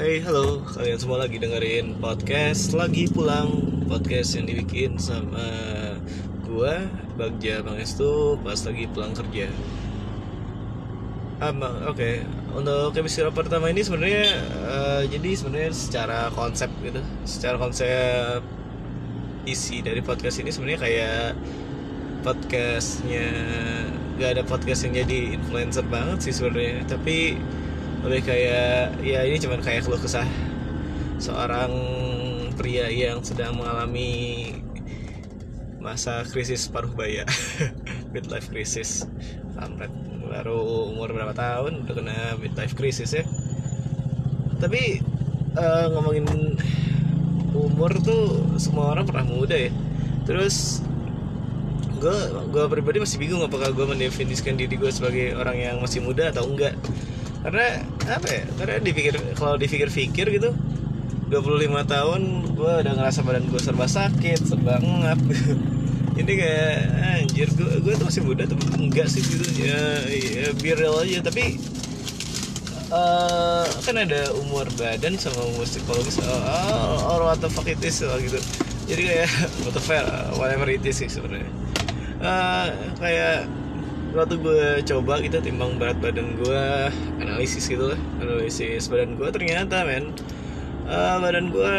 Hey halo. Kalian semua lagi dengerin podcast lagi pulang. Podcast yang dibikin sama gua Bagja Pangestu pas lagi pulang kerja. Um, Oke. Untuk episode pertama ini sebenarnya eh, jadi sebenarnya secara konsep gitu, secara konsep isi dari podcast ini sebenarnya kayak podcastnya gak ada podcast yang jadi influencer banget sih sebenarnya. Tapi lebih kayak ya ini cuman kayak keluh kesah seorang pria yang sedang mengalami masa krisis paruh baya midlife crisis. Kampret. Baru umur berapa tahun udah kena midlife crisis ya. Tapi eh, ngomongin umur tuh semua orang pernah muda ya. Terus gue gue pribadi masih bingung apakah gue mendefinisikan diri gue sebagai orang yang masih muda atau enggak karena apa ya karena dipikir kalau dipikir-pikir gitu 25 tahun gue udah ngerasa badan gue serba sakit serba ngap. Ini kayak anjir gue gue tuh masih muda tapi enggak sih gitu. Ya, ya be real aja. Tapi eh kan ada umur badan sama umur psikologis. Oh, or what the fuck it is lah gitu. Jadi kayak what the fuck whatever it is sih sebenarnya. Eh, kayak waktu gue coba gitu timbang berat badan gue analisis gitu lah analisis badan gue ternyata men eh, badan gue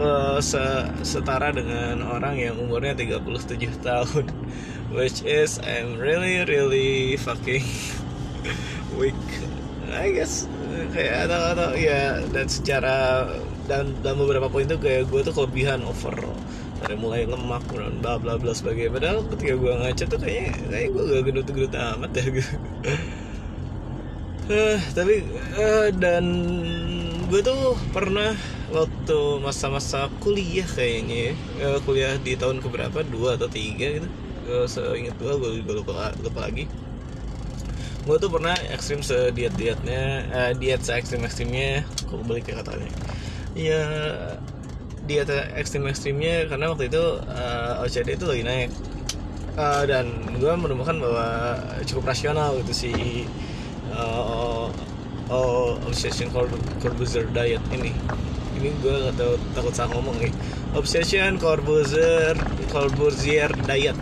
eh, se- setara dengan orang yang umurnya 37 tahun which is I'm really really fucking weak I guess. Kayak atau atau ya dan secara dan dalam beberapa poin tuh kayak gue tuh kelebihan over dari mulai lemak dan bla bla bla sebagainya. Padahal ketika gue ngaca tuh kayaknya kayak gue gak gendut gendut amat ya gitu Eh, tapi eh, dan gue tuh pernah waktu masa-masa kuliah kayaknya ya, eh, kuliah di tahun keberapa? Dua atau tiga gitu. Eh, seingat gue gue lupa, lupa lagi. Gue tuh pernah ekstrim sediat dietnya eh, diet se ekstrim ekstrimnya kok balik ke katanya. Ya diet ekstrim ekstrimnya karena waktu itu eh, OCD itu lagi naik. Eh, dan gue menemukan bahwa cukup rasional gitu si uh, oh, obsession Cor- Corbusier diet ini. Ini gue gak tahu takut salah ngomong nih. Obsession Corbusier Corbusier diet.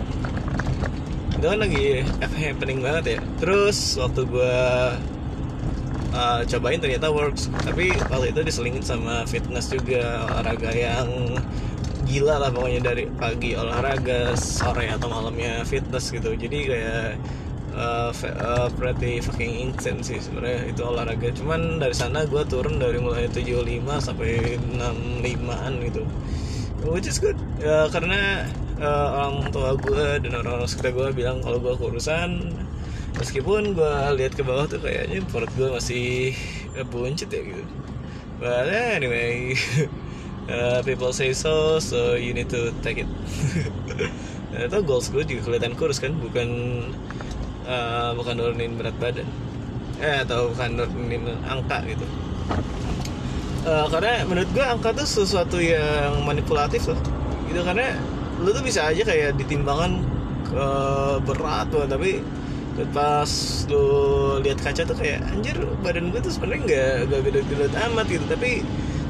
Itu kan lagi happening banget ya. Terus waktu gue uh, cobain ternyata works. Tapi waktu itu diselingin sama fitness juga olahraga yang gila lah pokoknya dari pagi olahraga sore atau malamnya fitness gitu. Jadi kayak uh, uh, pretty fucking intense sih sebenarnya itu olahraga. Cuman dari sana gue turun dari mulai 75 sampai 65an gitu. Which is good. Ya, karena uh, orang tua gue dan orang-orang sekitar gue bilang kalau gue kurusan meskipun gue lihat ke bawah tuh kayaknya perut gue masih uh, buncit ya gitu. But anyway uh, people say so so you need to take it. Atau goals gue juga kelihatan kurus kan bukan uh, bukan nurunin berat badan. Eh atau bukan nurunin angka gitu. Eh, karena menurut gue angka tuh sesuatu yang manipulatif loh. Gitu karena lu tuh bisa aja kayak ditimbangan ke berat tuh tapi pas lu lihat kaca tuh kayak anjir badan gue tuh sebenarnya nggak nggak gede-gede amat gitu. Tapi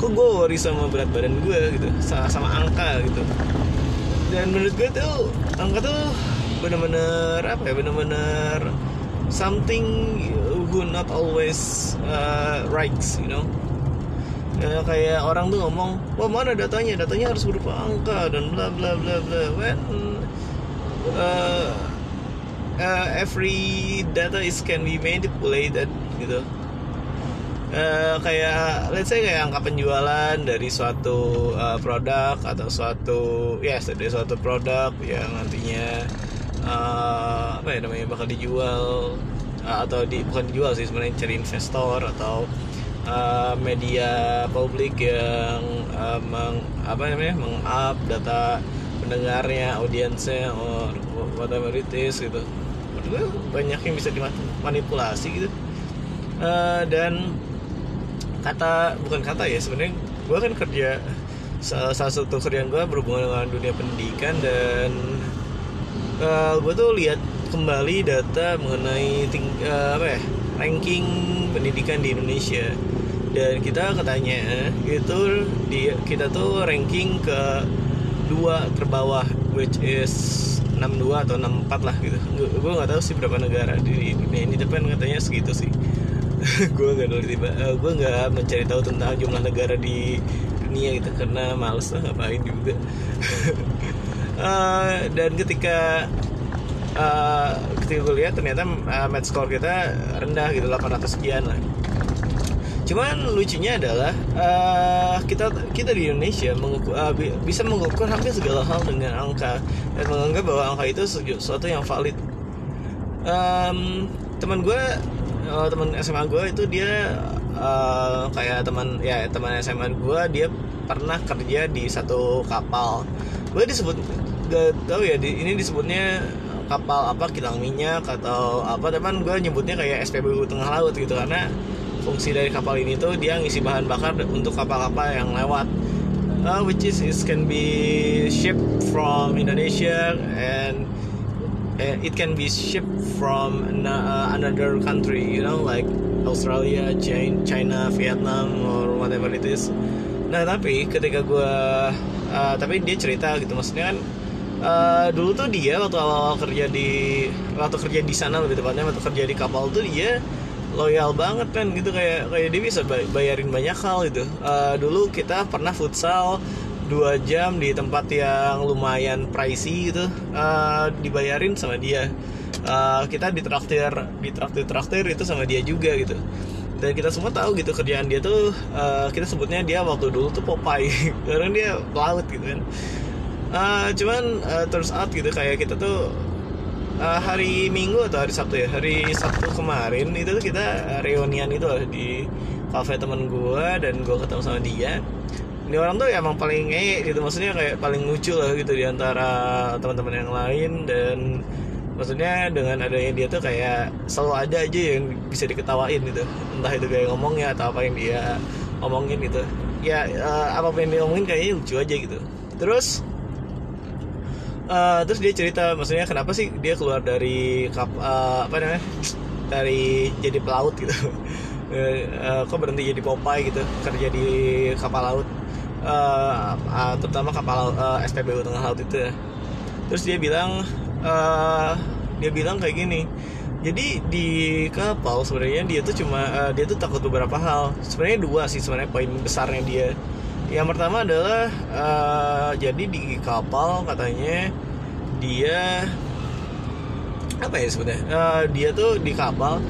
kok gue worry sama berat badan gue gitu. Sama, sama angka gitu. Dan menurut gue tuh angka tuh bener-bener apa ya bener-bener something who not always uh, right you know? Ya, kayak orang tuh ngomong wah mana datanya? Datanya harus berupa angka dan bla bla bla bla when uh, uh, every data is can be manipulated gitu. Eh, kayak let's say kayak angka penjualan dari suatu uh, produk atau suatu yes, dari suatu produk yang nantinya uh, apa ya namanya bakal dijual uh, atau di bukan dijual sih sebenarnya cari investor atau uh, media publik yang uh, meng, apa namanya meng-up data pendengarnya audiensnya or whatever it is gitu. Banyak yang bisa dimanipulasi gitu. Uh, dan kata bukan kata ya sebenarnya gue kan kerja salah, satu kerjaan gue berhubungan dengan dunia pendidikan dan uh, gue tuh lihat kembali data mengenai ting, uh, apa ya ranking pendidikan di Indonesia. Dan kita katanya itu di kita tuh ranking ke dua terbawah which is 62 atau 64 lah gitu. Gue nggak tahu sih berapa negara di dunia ini tapi kan katanya segitu sih. Gue nggak ngerti uh, gue nggak mencari tahu tentang jumlah negara di dunia gitu karena males lah ngapain juga. Uh, dan ketika uh, ketika gue lihat ternyata uh, match score kita rendah gitu 800 sekian lah cuman lucunya adalah uh, kita kita di Indonesia mengukur, uh, bisa mengukur hampir segala hal dengan angka. Dan menganggap bahwa angka itu sesuatu yang valid. Um, teman gue uh, teman SMA gue itu dia uh, kayak teman ya teman SMA gue dia pernah kerja di satu kapal. Gue disebut gak tau ya di, ini disebutnya kapal apa kilang minyak atau apa teman gue nyebutnya kayak SPBU tengah laut gitu. Karena fungsi dari kapal ini tuh dia ngisi bahan bakar untuk kapal-kapal yang lewat uh, which is it can be shipped from Indonesia and uh, it can be shipped from uh, another country you know like Australia, China, Vietnam or whatever it is. Nah tapi ketika gue, uh, tapi dia cerita gitu maksudnya kan uh, dulu tuh dia waktu awal-awal kerja di waktu kerja di sana lebih tepatnya waktu kerja di kapal tuh dia loyal banget kan gitu. Kayak kayak dia bisa bayarin banyak hal gitu. Uh, dulu kita pernah futsal dua jam di tempat yang lumayan pricey gitu. Uh, dibayarin sama dia. Uh, kita ditraktir ditraktir traktir itu sama dia juga gitu. Dan kita semua tahu gitu kerjaan dia tuh uh, kita sebutnya dia waktu dulu tuh Popeye. Karena dia laut gitu kan uh, cuman uh, terus out gitu kayak kita tuh uh, hari Minggu atau hari Sabtu ya? Hari Sabtu kemarin itu tuh kita reunian itu di kafe temen gue dan gue ketemu sama dia. Ini orang tuh emang paling nge gitu maksudnya kayak paling lucu lah gitu di antara teman-teman yang lain dan maksudnya dengan adanya dia tuh kayak selalu ada aja yang bisa diketawain gitu. Entah itu kayak ngomongnya atau apa yang dia ngomongin gitu. Ya uh, apa yang dia ngomongin kayaknya lucu aja gitu. Terus uh, terus dia cerita maksudnya kenapa sih dia keluar dari kap uh, apa namanya dari jadi pelaut gitu. Uh, kok berhenti jadi Popeye gitu kerja di kapal laut. Uh, uh, terutama kapal uh, SPBU tengah laut itu ya. Terus dia bilang uh, dia bilang kayak gini jadi di kapal sebenarnya dia tuh cuma uh, dia tuh takut beberapa hal. Sebenarnya dua sih sebenarnya poin besarnya dia yang pertama adalah uh, jadi di kapal katanya dia apa ya sebenarnya uh, dia tuh di kapal.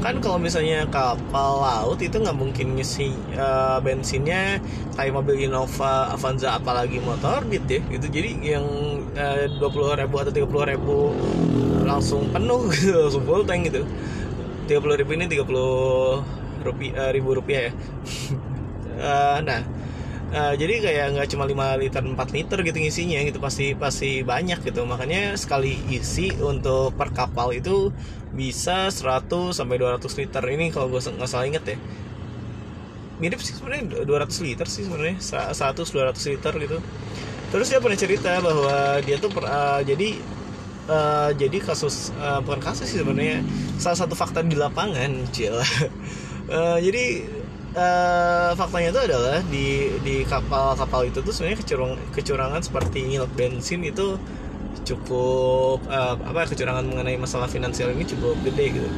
Kan kalau misalnya kapal laut itu nggak mungkin ngisi uh, bensinnya kayak mobil Innova Avanza apalagi motor gitu ya. Gitu. Jadi yang dua puluh ribu atau tiga puluh ribu langsung penuh gitu langsung full tank gitu. tiga puluh ribu ini tiga puluh rupiah, ribu rupiah ya. Uh, nah Uh, jadi kayak nggak cuma 5 liter 4 liter gitu ngisinya gitu pasti pasti banyak gitu. Makanya sekali isi untuk per kapal itu bisa 100 sampai 200 liter. Ini kalau gue nggak salah inget ya. Mirip sih sebenarnya 200 liter sih sebenarnya. 100 200 liter gitu. Terus dia pernah cerita bahwa dia tuh per, uh, jadi uh, jadi kasus uh, bukan kasus sih sebenarnya. Salah satu fakta di lapangan cil. Uh, jadi uh, faktanya itu adalah di di kapal-kapal itu tuh sebenarnya kecurang, kecurangan seperti ngilap bensin itu cukup uh, apa kecurangan mengenai masalah finansial ini cukup gede gitu.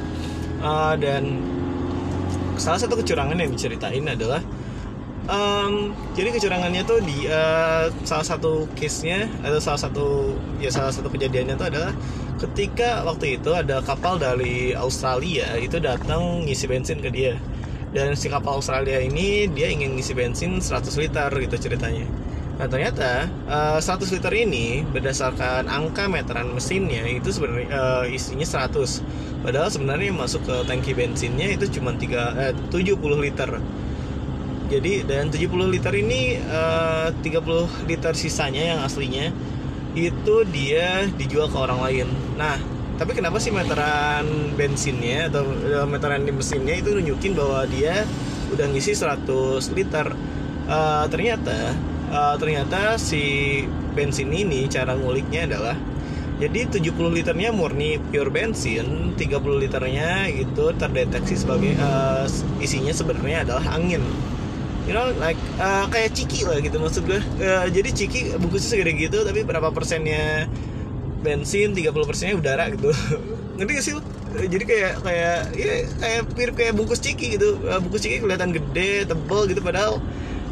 Uh, dan salah satu kecurangan yang diceritain adalah um, jadi kecurangannya tuh di uh, salah satu case-nya atau salah satu ya salah satu kejadiannya tuh adalah ketika waktu itu ada kapal dari Australia itu datang ngisi bensin ke dia dan si kapal Australia ini dia ingin ngisi bensin 100 liter gitu ceritanya. Nah ternyata uh, eh, 100 liter ini berdasarkan angka meteran mesinnya itu sebenarnya uh, isinya 100 padahal sebenarnya masuk ke tangki bensinnya itu cuma 3, eh, 70 liter. Jadi dan 70 liter ini uh, 30 liter sisanya yang aslinya itu dia dijual ke orang lain. Nah tapi kenapa sih meteran bensinnya atau eh, meteran di mesinnya itu nunjukin bahwa dia udah ngisi 100 liter? Uh, ternyata uh, ternyata si bensin ini cara nguliknya adalah jadi 70 liternya murni pure bensin 30 liternya itu terdeteksi sebagai uh, isinya sebenarnya adalah angin. You know like uh, kayak ciki lah gitu maksud gue uh, jadi ciki bungkusnya segede gitu tapi berapa persennya bensin 30 persennya udara gitu. Ngerti gak sih jadi kayak kayak ya kayak mirip kayak bungkus ciki gitu. Uh, bungkus ciki kelihatan gede tebel gitu padahal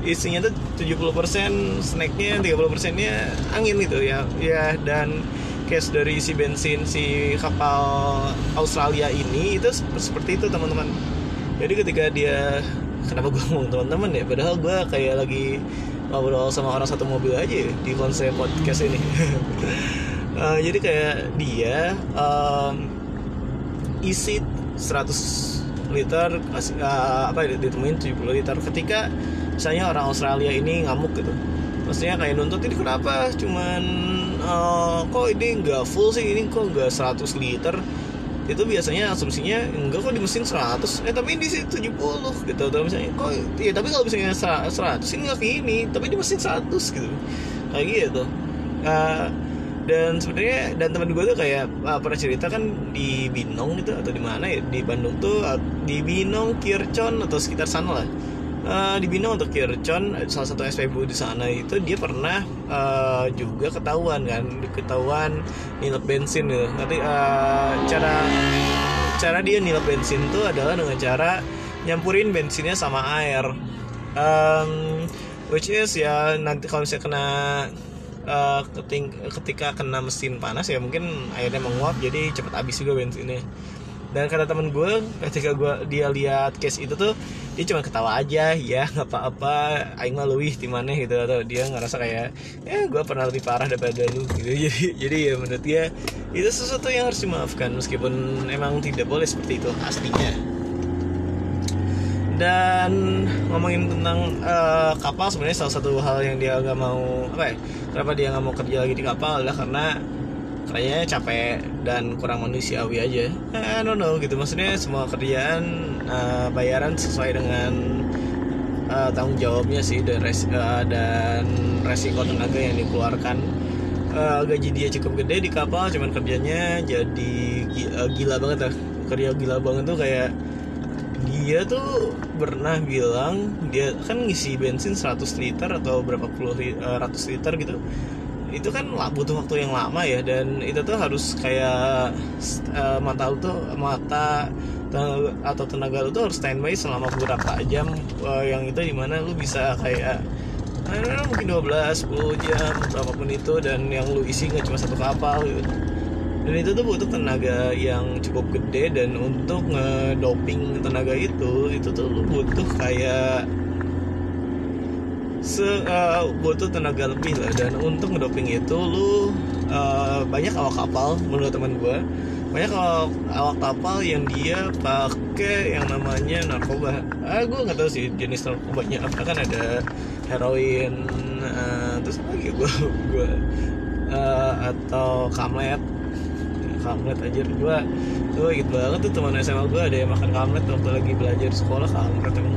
isinya tuh 70% snacknya 30 persennya angin gitu ya. Ya dan case dari si bensin si kapal Australia ini itu seperti itu teman-teman. Jadi ketika dia kenapa gue ngomong teman-teman ya? Padahal gue kayak lagi ngobrol sama orang satu mobil aja ya, di konsep podcast ini uh, jadi kayak dia um, isi 100 liter uh, apa ya, ditemuin 70 liter. Ketika misalnya orang Australia ini ngamuk gitu maksudnya kayak nuntut ini kenapa? Cuman uh, kok ini nggak full sih? Ini kok nggak 100 liter? Itu biasanya asumsinya enggak kok di mesin 100 eh tapi di situ 70 gitu. Atau misalnya kok ya tapi kalau misalnya 100 ini nggak ini tapi di mesin 100 gitu. Kayak gitu. Uh, dan sebenarnya dan teman gue tuh kayak uh, pernah cerita kan di Binong gitu atau di mana ya? Di Bandung tuh uh, di Binong Kircon atau sekitar sana lah. Uh, di Binong untuk Kircon salah satu SPBU di sana itu dia pernah uh, juga ketahuan kan ketahuan nilai bensin gitu. Nanti uh, cara cara dia nilai bensin tuh adalah dengan cara nyampurin bensinnya sama air. Um, which is ya nanti kalau misalnya kena uh, ketika kena mesin panas ya mungkin airnya menguap jadi cepat habis juga bensinnya. Dan kata temen gue ketika gue dia lihat case itu tuh dia cuma ketawa aja ya nggak apa-apa aing mah luwih di mana gitu. Atau dia ngerasa kayak ya gue pernah lebih parah daripada lu gitu. Jadi jadi ya menurut dia itu sesuatu yang harus dimaafkan meskipun emang tidak boleh seperti itu aslinya. Dan ngomongin tentang uh, kapal sebenarnya salah satu hal yang dia nggak mau apa ya kenapa dia nggak mau kerja lagi di kapal? Adalah karena kayaknya capek dan kurang manusiawi aja. I don't know gitu. Maksudnya semua kerjaan uh, bayaran sesuai dengan uh, tanggung jawabnya sih dan res uh, dan resiko tenaga yang dikeluarkan. Uh, gaji dia cukup gede di kapal cuman kerjanya jadi uh, gila banget lah. Kerja gila banget tuh kayak dia tuh pernah bilang dia kan ngisi bensin 100 liter atau berapa puluh ratus liter gitu. Itu kan butuh waktu yang lama ya dan itu tuh harus kayak uh, mata lu tuh mata tenaga, atau tenaga lu tuh harus standby selama beberapa jam uh, yang itu di mana lu bisa kayak know, mungkin 12, 10 jam atau apa pun itu dan yang lu isi nggak cuma satu kapal gitu dan itu tuh butuh tenaga yang cukup gede dan untuk ngedoping tenaga itu itu tuh lu butuh kayak se uh, butuh tenaga lebih lah. Dan untuk ngedoping itu lu uh, banyak awak kapal menurut teman gue banyak awak, awak kapal yang dia pakai yang namanya narkoba. Ah gue nggak tahu sih jenis narkobanya apa. Kan ada heroin uh, terus apa lagi gue gue uh, atau kamlet kamlet aja gue gue gitu banget tuh teman SMA gue ada yang makan kamlet waktu lagi belajar sekolah kamlet emang.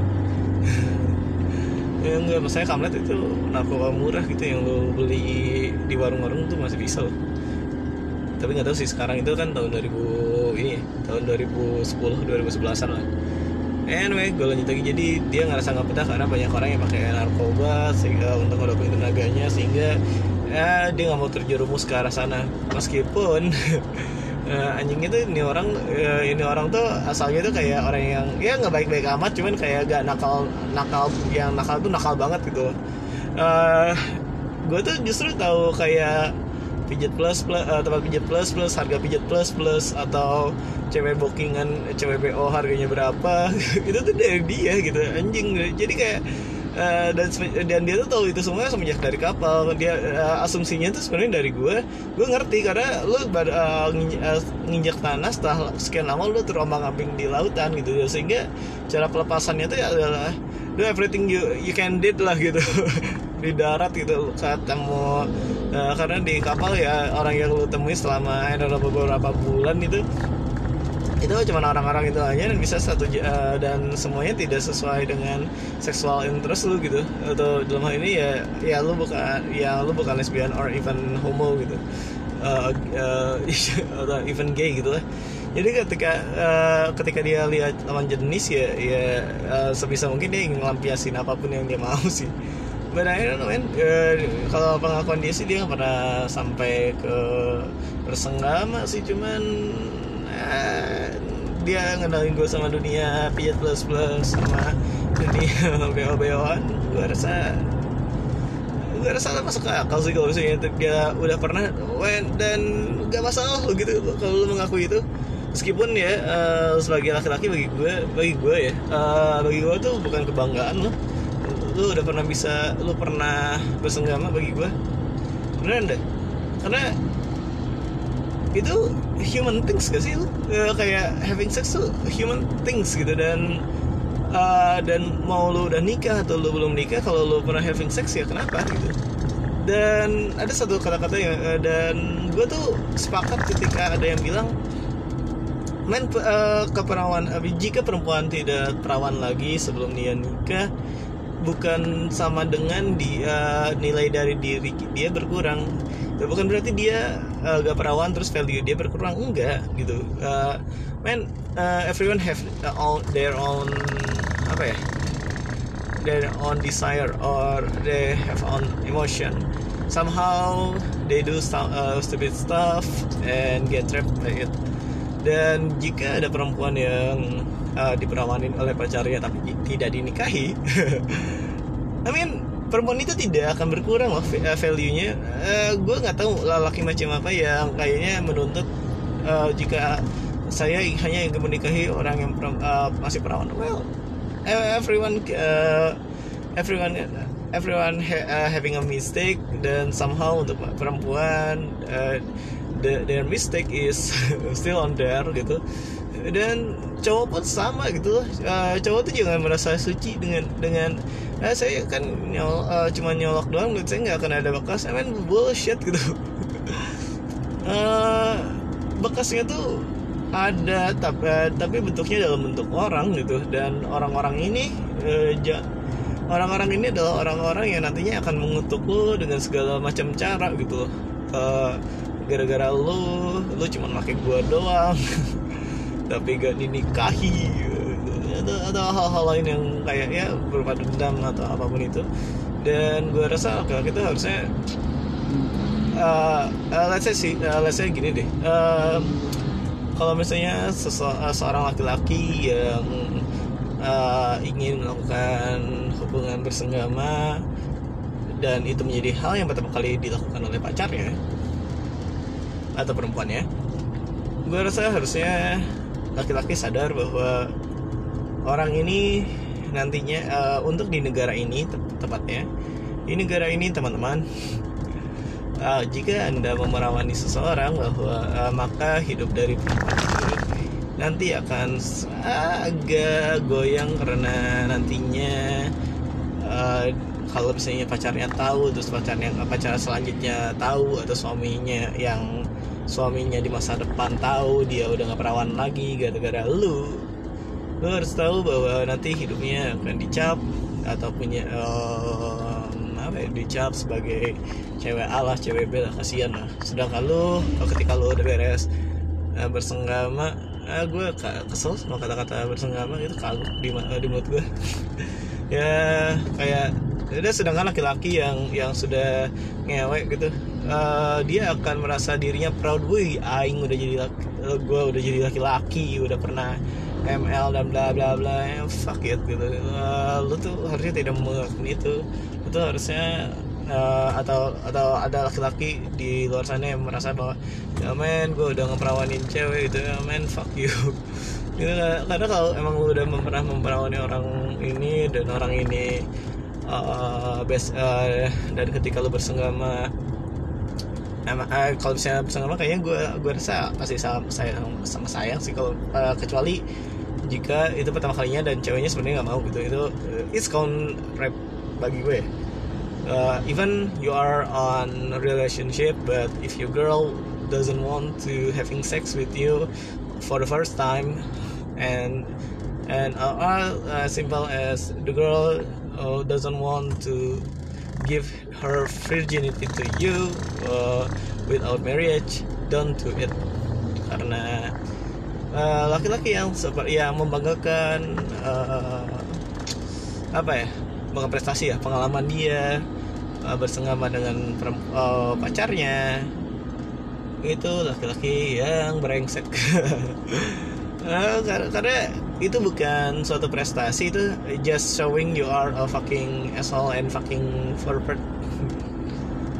Ya enggak maksudnya kamlet itu narkoba murah gitu yang lo beli di warung-warung tuh masih bisa loh. Tapi nggak tahu sih sekarang itu kan tahun 2000 ini tahun 2010 2011an lah. Anyway gue lanjut lagi. Jadi dia ngerasa nggak betah karena banyak orang yang pakai narkoba sehingga untuk ngedoping tenaganya sehingga ya dia nggak mau terjerumus ke arah sana. Meskipun uh, anjing itu ini orang uh, ini orang tuh asalnya tuh kayak orang yang ya nggak baik-baik amat cuman kayak gak nakal nakal yang nakal tuh nakal banget gitu. Uh, gue tuh justru tahu kayak pijat plus plus uh, tempat pijat plus plus harga pijat plus plus atau cewek bookingan cewek bo harganya berapa. Itu tuh dari dia gitu anjing. Jadi kayak Uh, dan dan dia tuh tahu itu semua semenjak dari kapal. Dia uh, asumsinya tuh sebenarnya dari gue gue ngerti karena lu uh, nginjak tanah setelah sekian lama lu terombang ambing di lautan gitu sehingga cara pelepasannya tuh ya adalah do everything you you can did lah gitu. Di darat gitu saat kamu uh, karena di kapal ya orang yang lu temui selama beberapa bulan itu itu cuma orang-orang itu aja dan bisa satu uh, dan semuanya tidak sesuai dengan seksual interest lu gitu. Atau dalam hal ini ya ya lu bukan ya lu bukan lesbian or even homo gitu. Uh, uh, atau even gay gitu lah. Jadi ketika uh, ketika dia lihat lawan jenis ya ya uh, sebisa mungkin dia ingin melampiasin apa pun yang dia mau sih. But I don't know man. Uh, kalau pengakuan dia sih dia pernah sampai ke bersenggama sih cuman dia ngenalin gue sama dunia pijat plus plus sama dunia beo beoan gue rasa gue rasa masuk akal sih kalau misalnya dia udah pernah when, dan gak masalah lo gitu kalau lo mengaku itu. Meskipun ya uh, sebagai laki-laki bagi gue bagi gue ya uh, bagi gue tuh bukan kebanggaan lo lu udah pernah bisa lu pernah bersenggama bagi gue beneran deh. Karena itu human things gak sih? Lu uh, kayak having sex tuh human things gitu. Dan uh, dan mau lu udah nikah atau lu belum nikah kalau lu pernah having sex ya kenapa gitu. Dan ada satu kata-kata ya uh, dan gue tuh sepakat ketika ada yang bilang men uh, keperawan uh, jika perempuan tidak perawan lagi sebelum dia nikah bukan sama dengan dia nilai dari diri dia berkurang bukan berarti dia uh, gak perawan terus value dia berkurang. Enggak gitu. Uh, man uh, everyone have all their own apa ya their own desire or they have own emotion. Somehow they do some, uh, stupid stuff and get trapped by it. Dan jika ada perempuan yang uh, diperawanin oleh pacarnya tapi tidak dinikahi I mean perempuan itu tidak akan berkurang loh value-nya. Uh, gue nggak tahu laki macam apa yang kayaknya menuntut uh, jika saya hanya ingin menikahi orang yang uh, masih perawan. Well everyone uh, everyone everyone ha uh, having a mistake dan somehow untuk perempuan uh, the, their mistake is still on there gitu. Dan cowok pun sama gitu. Uh, cowok tuh jangan merasa suci dengan dengan uh, saya kan nyol, uh, cuma nyolok doang dan saya nggak akan ada bekas. I mean bullshit gitu. Uh, bekasnya tuh ada tapi tapi bentuknya dalam bentuk orang gitu. Dan orang-orang ini orang-orang ini adalah orang-orang yang nantinya akan mengutuk lo dengan segala macam cara gitu uh, gara-gara lu lu cuma pakai gua doang. Tapi gak dinikahi ada ada hal-hal lain yang kayak ya berupa dendam atau apa pun itu. Dan gue rasa laki-laki itu harusnya uh, uh, let's say sih uh, let's say gini deh. Uh, kalau misalnya seseorang laki-laki yang uh, ingin melakukan hubungan bersenggama dan itu menjadi hal yang pertama kali dilakukan oleh pacarnya atau perempuannya gue rasa harusnya laki-laki sadar bahwa orang ini nantinya uh, untuk di negara ini te tepatnya di negara ini teman-teman uh, jika anda memerawani seseorang bahwa uh, maka hidup dari ini nanti akan agak goyang karena nantinya uh, kalau misalnya pacarnya tahu terus pacarnya pacar selanjutnya tahu atau suaminya yang suaminya di masa depan tahu dia udah nggak perawan lagi gara-gara lu lu harus tahu bahwa nanti hidupnya akan dicap atau punya um, apa ya dicap sebagai cewek Allah cewek B lah kasihan lah. Sedangkan lu ketika lu udah beres uh, bersenggama uh, gue kesel sama kata-kata bersenggama itu kagum di di mulut gue ya kayak udah sedangkan laki-laki yang yang sudah ngewek gitu uh, dia akan merasa dirinya proud gue aing udah jadi laki, uh, gue udah jadi laki-laki udah pernah ML dan bla bla bla fuck it gitu. Uh, lu tuh harusnya tidak mengakui itu. Itu harusnya uh, atau atau ada laki-laki di luar sana yang merasa bahwa ya men gue udah ngeperawanin cewek gitu ya men fuck you. Gitu karena kalau emang lu udah pernah memperawani orang ini dan orang ini uh, best uh, dan ketika lu bersenggama emang kalau misalnya bersama kayaknya gue gue rasa pasti sama sayang sama sayang sih kalau uh, kecuali jika itu pertama kalinya dan ceweknya sebenarnya nggak mau gitu. Itu uh, it's count rap bagi gue. Uh, even you are on relationship but if your girl doesn't want to having sex with you for the first time and and uh, uh, simple as the girl uh, doesn't want to give her virginity to you uh, without marriage don't do it. Karena uh, laki-laki yang seperti yang membanggakan uh, apa ya prestasi ya pengalaman dia uh, bersengama dengan uh, pacarnya itu laki-laki yang brengsek. Uh, karena itu bukan suatu prestasi itu just showing you are a fucking asshole and fucking pervert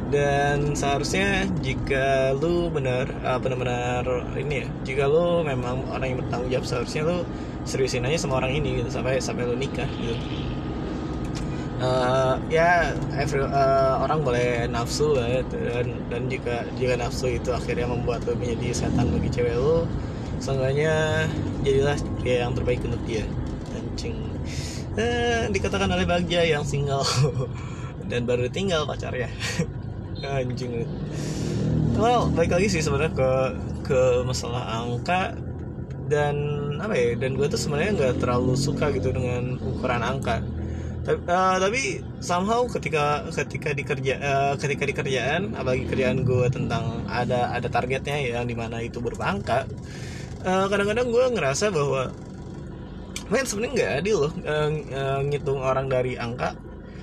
dan seharusnya jika lu benar uh, benar-benar ini ya jika lu memang orang yang bertanggung jawab seharusnya lu seriusin aja sama orang ini gitu sampai sampai lu nikah gitu. Uh, ya every, uh, orang boleh nafsu ya dan dan jika jika nafsu itu akhirnya membuat lu menjadi setan bagi cewek lu seenggaknya jadilah pria yang terbaik untuk dia. Anjing. Uh, dikatakan oleh Bagja yang single. Dan baru tinggal pacarnya anjing. Well baik lagi sih sebenarnya ke ke masalah angka dan apa ya dan gue tuh sebenarnya nggak terlalu suka gitu dengan ukuran angka. Tapi, uh, tapi somehow ketika ketika di kerja uh, ketika di kerjaan apalagi kerjaan gue tentang ada ada targetnya yang di mana itu berupa angka uh, kadang-kadang gue ngerasa bahwa main sebenarnya nggak adil loh uh, uh, ngitung orang dari angka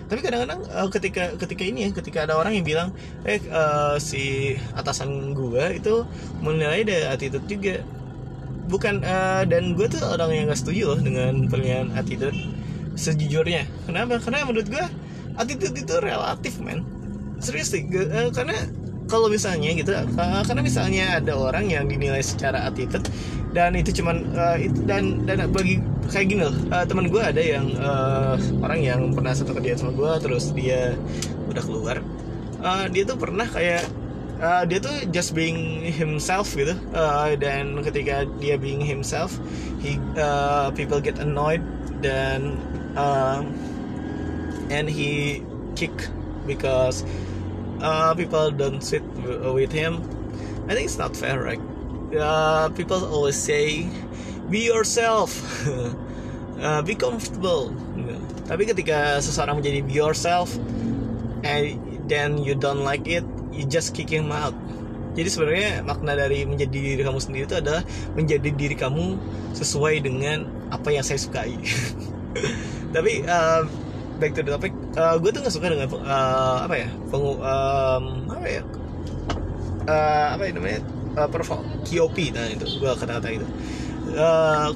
tapi kadang-kadang uh, ketika ketika ini ya ketika ada orang yang bilang eh uh, si atasan gue itu menilai dari attitude juga. Bukan uh, dan gue tuh orang yang gak setuju loh dengan penilaian attitude sejujurnya. Kenapa? Karena menurut gue attitude itu relatif man serius sih uh, karena kalau misalnya gitu uh, karena misalnya ada orang yang dinilai secara attitude dan itu cuman uh, itu dan dan bagi kayak gini loh uh, teman gue ada yang uh, orang yang pernah satu kerjaan sama gue terus dia udah keluar. Uh, dia tuh pernah kayak uh, dia tuh just being himself gitu uh, dan ketika dia being himself he uh, people get annoyed dan uh, and he kick because uh, people don't sit with him. I think it's not fair right? Uh, people always say be yourself. Uh, be comfortable. Tapi ketika seseorang menjadi be yourself and then you don't like it you just kick him out. Jadi sebenarnya makna dari menjadi diri kamu sendiri itu adalah menjadi diri kamu sesuai dengan apa yang saya sukai. Tapi uh, back to the topic. Uh, gue tuh nggak suka dengan uh, apa ya pengu um, apa ya uh, apa ya namanya uh, perform KOP nah itu gue kata-kata itu. Uh,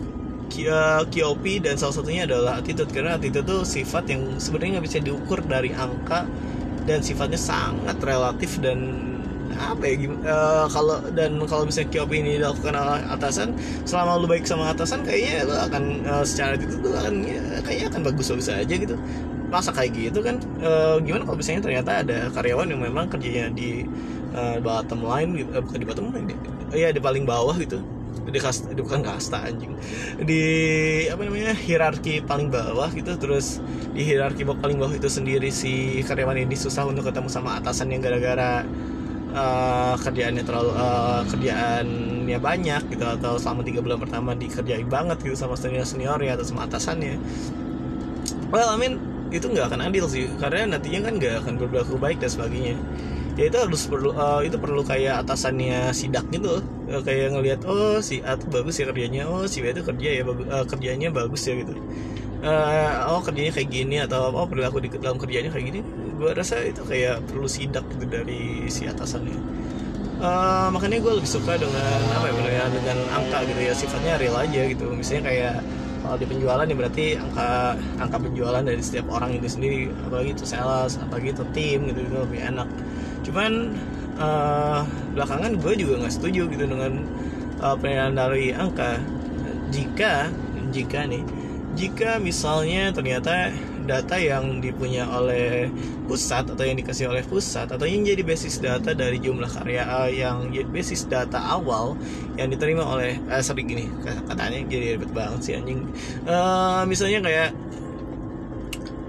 KOP dan salah satunya adalah attitude karena attitude itu sifat yang sebenarnya nggak bisa diukur dari angka dan sifatnya sangat relatif dan apa ya uh, kalau dan kalau misalnya KOP ini dilakukan oleh atasan selama lu baik sama atasan kayaknya lu akan uh, secara itu tuh akan ya, kayaknya akan bagus bagus aja gitu. Masa kayak gitu kan uh, gimana kalau misalnya ternyata ada karyawan yang memang kerjanya di uh, bottom line gitu uh, bukan di bottom line ya di paling bawah gitu. Di kasta di bukan kasta anjing. Di apa namanya hierarki paling bawah gitu terus di hierarki paling bawah itu sendiri si karyawan ini susah untuk ketemu sama atasan yang gara-gara uh, kerjaannya terlalu uh, kerjaannya banyak gitu atau selama tiga bulan pertama dikerjain banget gitu sama senior senior ya atau sama atasannya. Well I mean itu nggak akan adil sih karena nantinya kan nggak akan berlaku baik dan sebagainya. Ya itu harus perlu uh, itu perlu kayak atasannya sidak gitu uh, kayak ngelihat oh si A tuh bagus ya kerjanya oh si B itu kerja ya bagus uh, kerjanya bagus ya gitu uh, oh kerjanya kayak gini atau oh perilaku di dalam kerjanya kayak gini. Gue rasa itu kayak perlu sidak gitu dari si atasannya. Uh, makanya gue lebih suka dengan apa ya dengan angka gitu ya. Sifatnya real aja gitu. Misalnya kayak kalau di penjualan ya berarti angka angka penjualan dari setiap orang itu sendiri. Apalagi itu sales apalagi itu tim gitu itu lebih enak. Cuman uh, belakangan gue juga nggak setuju gitu dengan uh, penilaian dari angka. Jika jika nih jika misalnya ternyata data yang dipunya oleh pusat atau yang dikasih oleh pusat atau yang jadi basis data dari jumlah karya uh, yang basis data awal yang diterima oleh uh, sorry gini katanya jadi ribet banget sih anjing. Uh, misalnya kayak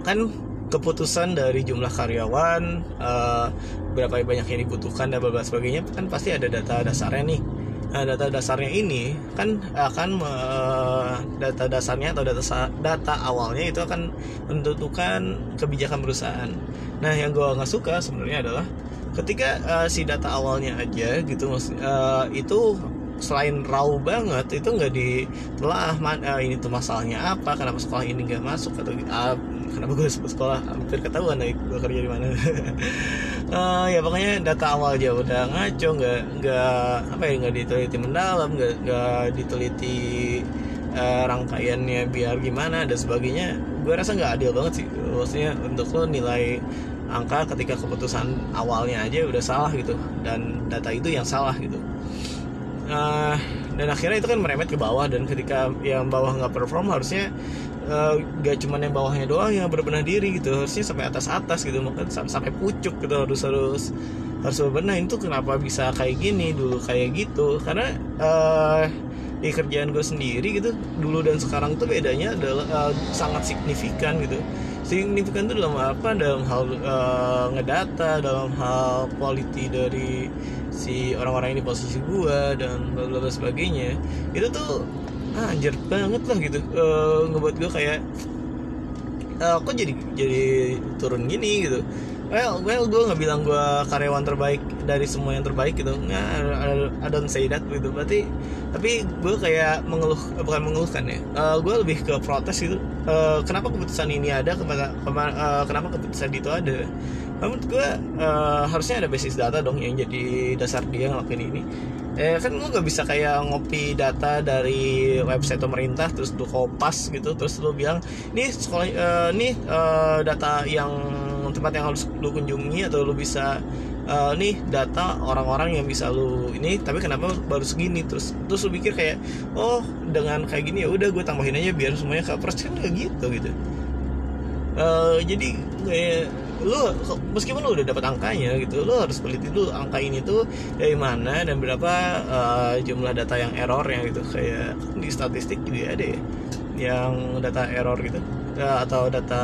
kan keputusan dari jumlah karyawan uh, berapa banyak yang dibutuhkan dan beberapa sebagainya kan pasti ada data dasarnya nih nah, data dasarnya ini kan akan uh, data dasarnya atau data data awalnya itu akan menentukan kebijakan perusahaan. Nah yang gue nggak suka sebenarnya adalah ketika uh, si data awalnya aja gitu uh, itu selain raw banget itu nggak ditelah man, uh, ini tuh masalahnya apa kenapa sekolah ini nggak masuk atau uh, kenapa gue sekolah hampir ketahuan nih gue kerja di mana. Uh, ya pokoknya data awal aja udah ngaco nggak nggak apa ya nggak diteliti mendalam nggak nggak diteliti uh, rangkaiannya biar gimana dan sebagainya. Gue rasa nggak adil banget sih. Maksudnya untuk lo nilai angka ketika keputusan awalnya aja udah salah gitu dan data itu yang salah gitu. Uh, dan akhirnya itu kan merembet ke bawah dan ketika yang bawah nggak perform harusnya uh, gak cuma yang bawahnya doang yang berbenah diri gitu. Harusnya sampai atas atas gitu mungkin sampai pucuk gitu harus harus harus berbenah. Itu kenapa bisa kayak gini dulu kayak gitu? Karena uh, di kerjaan gue sendiri gitu dulu dan sekarang tuh bedanya adalah uh, sangat signifikan gitu. Signifikan itu dalam apa? Dalam hal uh, ngedata dalam hal quality dari si orang-orang ini posisi gue dan bla bla sebagainya. Itu tuh ah, anjir banget lah gitu. Uh, ngebuat gue kayak uh, kok jadi jadi turun gini gitu? Well well gue nggak bilang gue karyawan terbaik dari semua yang terbaik gitu. Nggak I don't say that gitu. Berarti tapi gue kayak mengeluh bukan mengeluhkan ya. Uh, gue lebih ke protes gitu. Uh, kenapa keputusan ini ada kepada uh, kenapa keputusan itu ada? Menurut gue uh, harusnya ada basis data dong yang jadi dasar dia ngelakuin ini eh kan lu gak bisa kayak ngopi data dari website pemerintah terus lu kopas gitu terus lu bilang ini sekolah uh, nih uh, data yang tempat yang harus lu kunjungi atau lu bisa uh, nih data orang-orang yang bisa lu ini tapi kenapa baru segini? Terus terus lu pikir kayak oh dengan kayak gini ya udah gue tambahin aja biar semuanya cover kan kayak gitu gitu. Uh, jadi kayak lu meskipun lu udah dapat angkanya gitu lu harus teliti dulu angka ini tuh dari mana dan berapa uh, jumlah data yang error yang gitu. Kayak di statistik juga ada ya yang data error gitu uh, atau data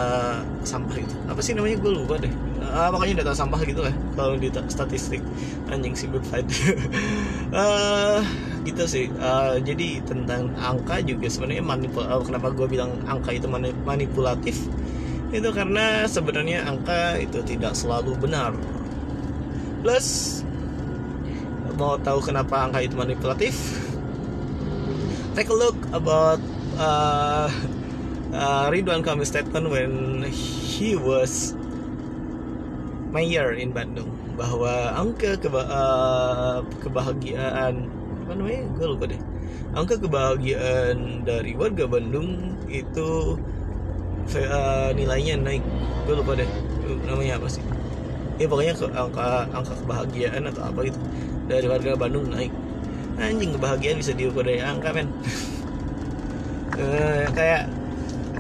sampah gitu. Apa sih namanya? Gue lupa deh. Uh, makanya data sampah gitu lah kalau di statistik. Anjing sih website uh, gitu sih. Uh, jadi tentang angka juga sebenarnya manipul uh, kenapa gue bilang angka itu manipulatif itu karena sebenarnya angka itu tidak selalu benar. Plus mau tahu kenapa angka itu manipulatif? Take a look about uh, uh, Ridwan Kamil statement when he was mayor in Bandung. Bahwa angka keba uh, kebahagiaan apa namanya? Gue lupa deh. Angka kebahagiaan dari warga Bandung itu uh, nilainya naik. Gue lupa deh namanya apa sih. Ya pokoknya ke, angka angka kebahagiaan atau apa gitu. Dari warga Bandung naik. Anjing kebahagiaan bisa diukur dari angka men. Uh, kayak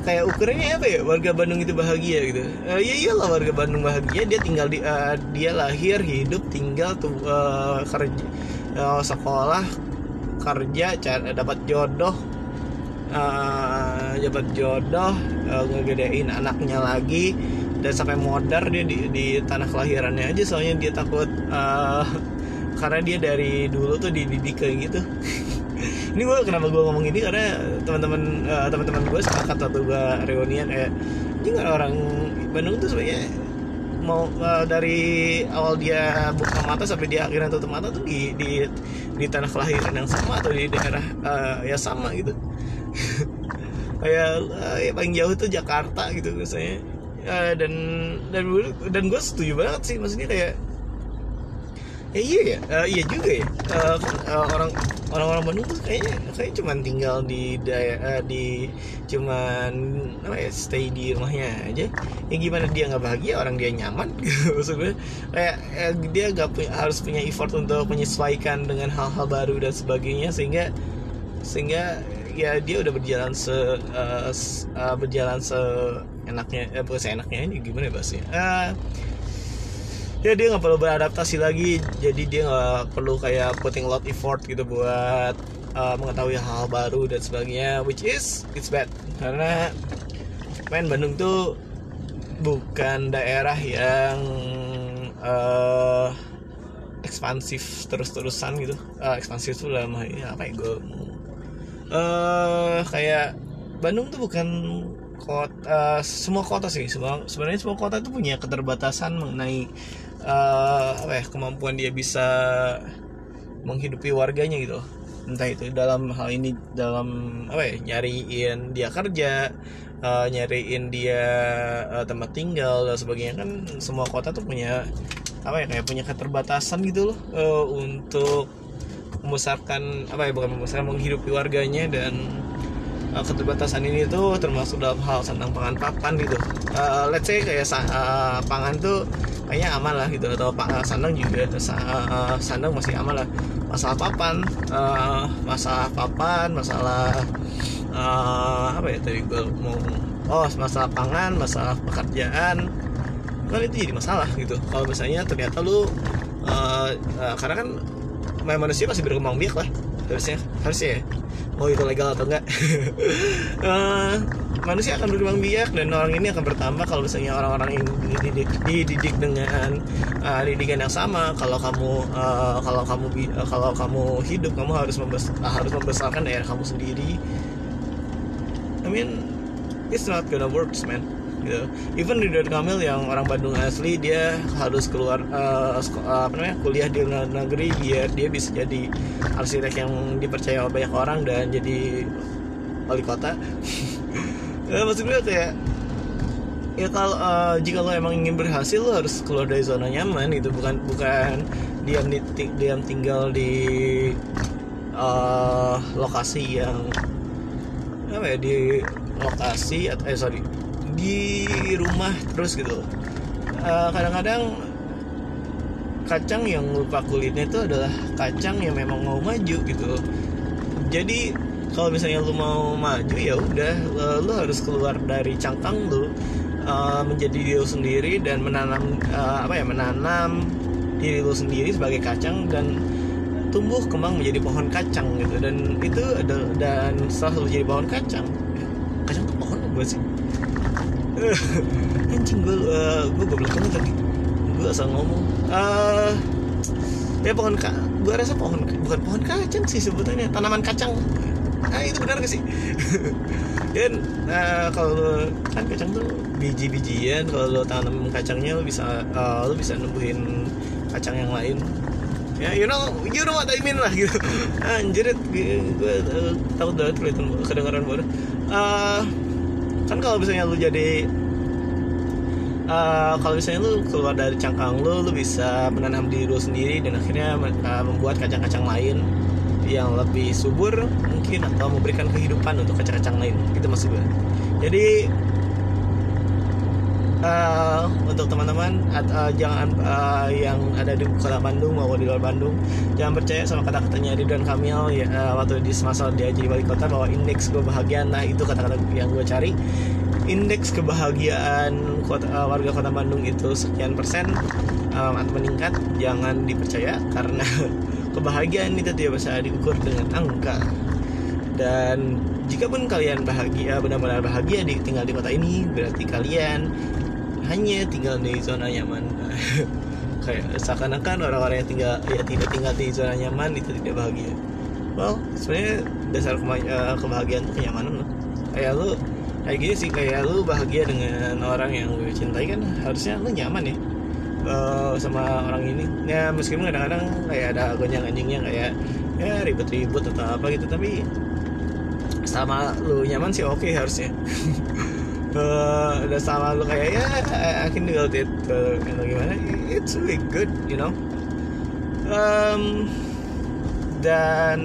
kayak ukurannya apa ya? Warga Bandung itu bahagia gitu. Uh, ya iyalah warga Bandung bahagia. Dia tinggal di uh, dia lahir hidup tinggal tuh uh, kerja uh, sekolah kerja dapat jodoh uh, jabat jodoh uh, ngegedein anaknya lagi dan sampai modar dia di, di tanah kelahirannya aja. Soalnya dia takut uh, karena dia dari dulu tuh dididik kayak gitu. Ini gue kenapa gue ngomong ini? Karena teman-teman uh, teman-teman gue sepakat waktu gue reunian kayak ini orang Bandung tuh sebenarnya mau uh, dari awal dia buka mata sampai dia akhirnya tutup mata tuh di di di tanah kelahiran yang sama atau di daerah uh, ya sama gitu kayak uh, ya paling jauh tuh Jakarta gitu misalnya uh, dan dan dan gue setuju banget sih maksudnya kayak ya iya ya uh, iya juga ya. Uh, uh, orang orang-orang Bandung tuh kayaknya kayak cuman tinggal di daerah uh, di cuman apa ya stay di rumahnya aja. Yang gimana dia nggak bahagia orang dia nyaman gitu maksudnya. Kayak uh, dia nggak punya harus punya effort untuk menyesuaikan dengan hal-hal baru dan sebagainya sehingga sehingga ya dia udah berjalan se uh, uh, berjalan se enaknya eh bukan seenaknya ini gimana ya bahasnya uh, ya dia nggak perlu beradaptasi lagi jadi dia nggak perlu kayak putting lot effort gitu buat uh, mengetahui hal, hal baru dan sebagainya which is it's bad. Karena main Bandung tuh bukan daerah yang uh, ekspansif terus-terusan gitu. Uh, ekspansif tuh lama ya apa ya gue uh, kayak Bandung tuh bukan kota semua kota sih. Semua sebenarnya semua kota itu punya keterbatasan mengenai uh, apa ya kemampuan dia bisa menghidupi warganya gitu. Entah itu dalam hal ini dalam apa ya nyariin dia kerja uh, nyariin dia uh, tempat tinggal dan sebagainya. Kan semua kota tuh punya apa ya kayak punya keterbatasan gitu loh uh, untuk membesarkan apa ya bukan membesarkan menghidupi warganya dan uh, keterbatasan ini tuh termasuk dalam hal tentang pangan papan gitu. Uh, let's say kayak uh, pangan tuh kayaknya aman lah gitu atau pak sandang juga uh, sandang masih aman lah. Masalah papan uh, masalah papan masalah uh, apa ya tadi gue mau oh masalah pangan masalah pekerjaan kan itu jadi masalah gitu. Kalau misalnya ternyata lu uh, uh, karena kan manusia masih berkembang biak lah harusnya harusnya ya. Mau itu legal atau enggak. Uh, manusia akan berkembang biak dan orang ini akan bertambah kalau misalnya orang-orang yang dididik, dididik dengan uh, didikan yang sama. Kalau kamu uh, kalau kamu uh, kalau kamu hidup kamu harus membes harus membesarkan daerah kamu sendiri. I mean it's not gonna work man gitu. Even Ridwan Kamil yang orang Bandung asli dia harus keluar uh, apa namanya kuliah di luar negeri biar dia bisa jadi arsitek yang dipercaya oleh banyak orang dan jadi wali kota. ya, maksud gue kayak ya kalau uh, jika lo emang ingin berhasil lo harus keluar dari zona nyaman gitu bukan bukan diam di diam tinggal di uh, lokasi yang apa ya di lokasi atau eh sorry di rumah terus gitu. Kadang kadang-kadang kacang yang lupa kulitnya itu adalah kacang yang memang mau maju gitu. Jadi kalau misalnya lu mau maju ya udah lu harus keluar dari cangkang lu uh, menjadi diri lu sendiri dan menanam uh, apa ya menanam diri lu sendiri sebagai kacang dan tumbuh kembang menjadi pohon kacang gitu. Dan itu adalah dan setelah lu jadi pohon kacang. Kacang tuh pohon gue sih anjing gue uh, gue goblok banget tadi. Gue asal ngomong. Uh, ya pohon ka gue rasa pohon bukan pohon kacang sih sebetulnya tanaman kacang. Ah itu benar gak sih? Dan uh, kalau kan kacang tuh biji-bijian kalau lo tanam kacangnya lo bisa uh, lo bisa numbuhin kacang yang lain. Ya you know you know what I mean lah gitu. Anjir gue, gue tahu banget kelihatan kedengaran baru uh, kan kalau misalnya lu jadi uh, kalau misalnya lu keluar dari cangkang lu lu bisa menanam diri lu sendiri dan akhirnya uh, membuat kacang-kacang lain yang lebih subur mungkin atau memberikan kehidupan untuk kacang-kacang lain. Gitu maksud gue jadi uh, untuk teman-teman uh, jangan uh, yang ada di kota Bandung maupun di luar Bandung jangan percaya sama kata-katanya Ridwan Kamil ya, uh, waktu di semasa dia jadi wali kota bahwa indeks kebahagiaan nah itu kata-kata yang gue cari. Indeks kebahagiaan kota, uh, warga kota Bandung itu sekian persen um, atau meningkat jangan dipercaya karena kebahagiaan itu tidak bisa diukur dengan angka. Dan jika pun kalian bahagia benar-benar bahagia di tinggal di kota ini berarti kalian hanya tinggal di zona nyaman. Kayak seakan-akan orang-orang yang tinggal ya tidak tinggal di zona nyaman itu tidak bahagia. Well sebenarnya dasar eh, kebahagiaan itu kenyamanan loh kayak lu kayak gini sih kayak lu bahagia dengan orang yang lu cintai kan harusnya lu nyaman ya uh, sama orang ini. Ya meskipun kadang-kadang kayak ada gonjang anjingnya kayak ya ribet-ribet atau apa gitu tapi sama lu nyaman sih oke okay, harusnya uh, sama lu kayak ya I can deal with it uh, gimana? It's really good you know? Um, dan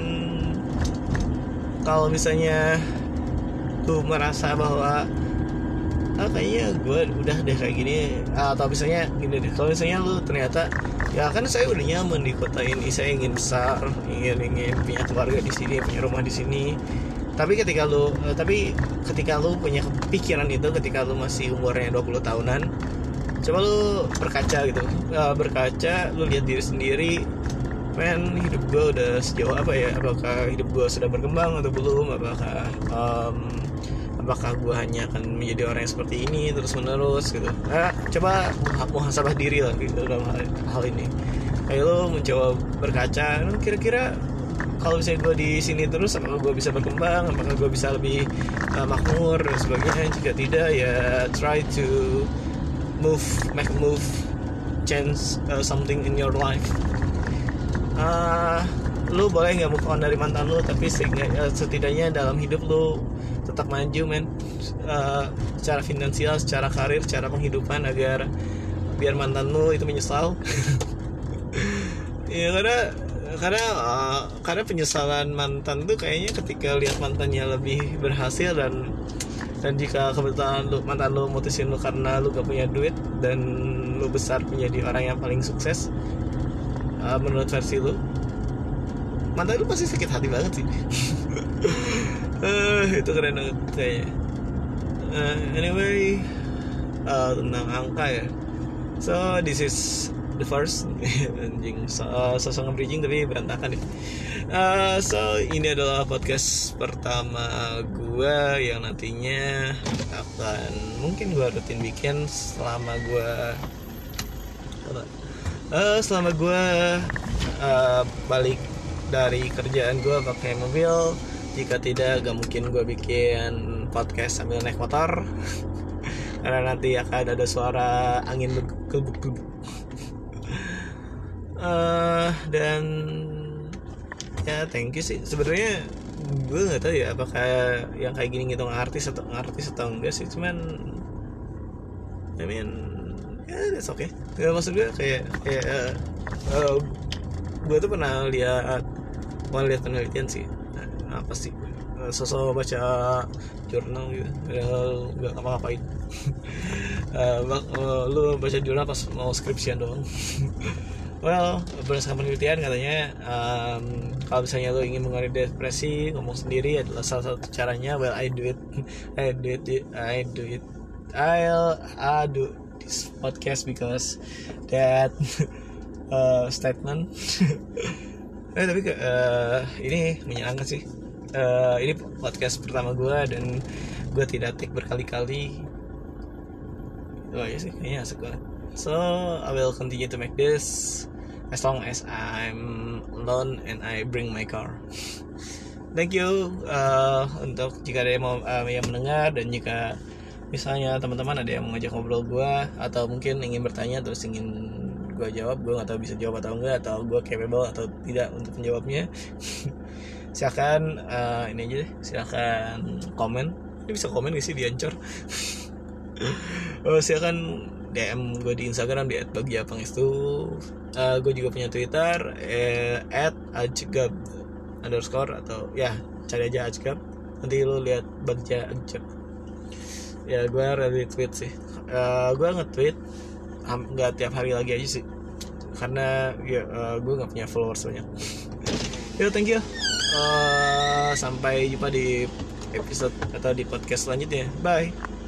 kalau misalnya lu merasa bahwa ah kayaknya gue udah deh kayak gini atau misalnya gini deh kalau misalnya lu ternyata ya kan saya udah nyaman di kota ini saya ingin besar ingin ingin punya keluarga di sini punya rumah di sini tapi ketika lu uh, tapi ketika lu punya pikiran itu ketika lu masih umurnya 20 tahunan coba lu berkaca gitu. Uh, berkaca lu lihat diri sendiri men hidup gue udah sejauh apa ya? Apakah hidup gue sudah berkembang atau belum? Apakah um, apakah gue hanya akan menjadi orang yang seperti ini terus menerus gitu. Nah, coba muhasabah diri lah gitu dalam hal, hal ini. Kayak lo mencoba berkaca kira-kira kalau misalnya gue di sini terus apakah gue bisa berkembang? Apakah gue bisa lebih uh, makmur dan sebagainya? Jika tidak ya try to move make move change uh, something in your life. Uh, lu boleh nggak move on dari mantan lu tapi setidaknya dalam hidup lu tetap maju men. Uh, secara finansial secara karir secara penghidupan agar biar mantan lu itu menyesal. Ya karena karena uh, karena penyesalan mantan tuh kayaknya ketika lihat mantannya lebih berhasil dan dan jika kebetulan lu mantan lu mutusin lu karena lu gak punya duit dan lu besar menjadi orang yang paling sukses uh, menurut versi lu mantan lu pasti sakit hati banget sih. Uh, itu keren banget kayaknya. Uh, anyway uh, tentang angka ya. So this is the first. Anjing. Uh, sosok bridging tapi berantakan ya uh, so ini adalah podcast pertama gue yang nantinya akan mungkin gue rutin bikin selama gue uh, selama gue uh, balik dari kerjaan gue pakai mobil jika tidak gak mungkin gue bikin podcast sambil naik motor. Karena nanti akan ada suara angin bergelbuk-gelbuk uh, dan ya thank you sih. Sebenarnya gue nggak tahu ya apakah yang kayak gini ngitung artis atau artis atau enggak sih. Cuman I mean ya yeah, that's okay. Ya, maksud gue kayak kayak uh, uh, gue tuh pernah lihat mau lihat penelitian sih. Nah, apa sih? Sosok baca jurnal gitu. Nggak ngapa-ngapain uh, uh, lu baca jurnal pas mau skripsian doang well berdasarkan penelitian katanya um, kalau misalnya lo ingin mengurangi depresi ngomong sendiri adalah salah satu caranya. Well I do it I do it I do it I'll I do this podcast because that uh, statement. Eh tapi uh, ini menyenangkan sih. Uh, ini podcast pertama gue dan gue tidak take berkali-kali. Oh iya sih kayaknya asik banget. So I will continue to make this as long as I'm alone and I bring my car. Thank you uh, untuk jika ada yang mau uh, yang mendengar dan jika misalnya teman-teman ada yang mengajak ngobrol gue atau mungkin ingin bertanya terus ingin gue jawab gue nggak tahu bisa jawab atau enggak atau gue capable atau tidak untuk menjawabnya silakan uh, ini aja deh silakan komen. Ini bisa komen gak sih? Di ancor oh, silakan DM gue di Instagram di @bagiapangestu uh, gue juga punya Twitter eh, @ajgab underscore atau ya cari aja ajgab. Nanti lo lihat bagja ajgab ya gue retweet sih. Uh, gue nge-tweet nggak tiap hari lagi aja sih. Karena ya uh, gue nggak punya followers banyak. Ya thank you. Uh, sampai jumpa di episode atau di podcast selanjutnya. Bye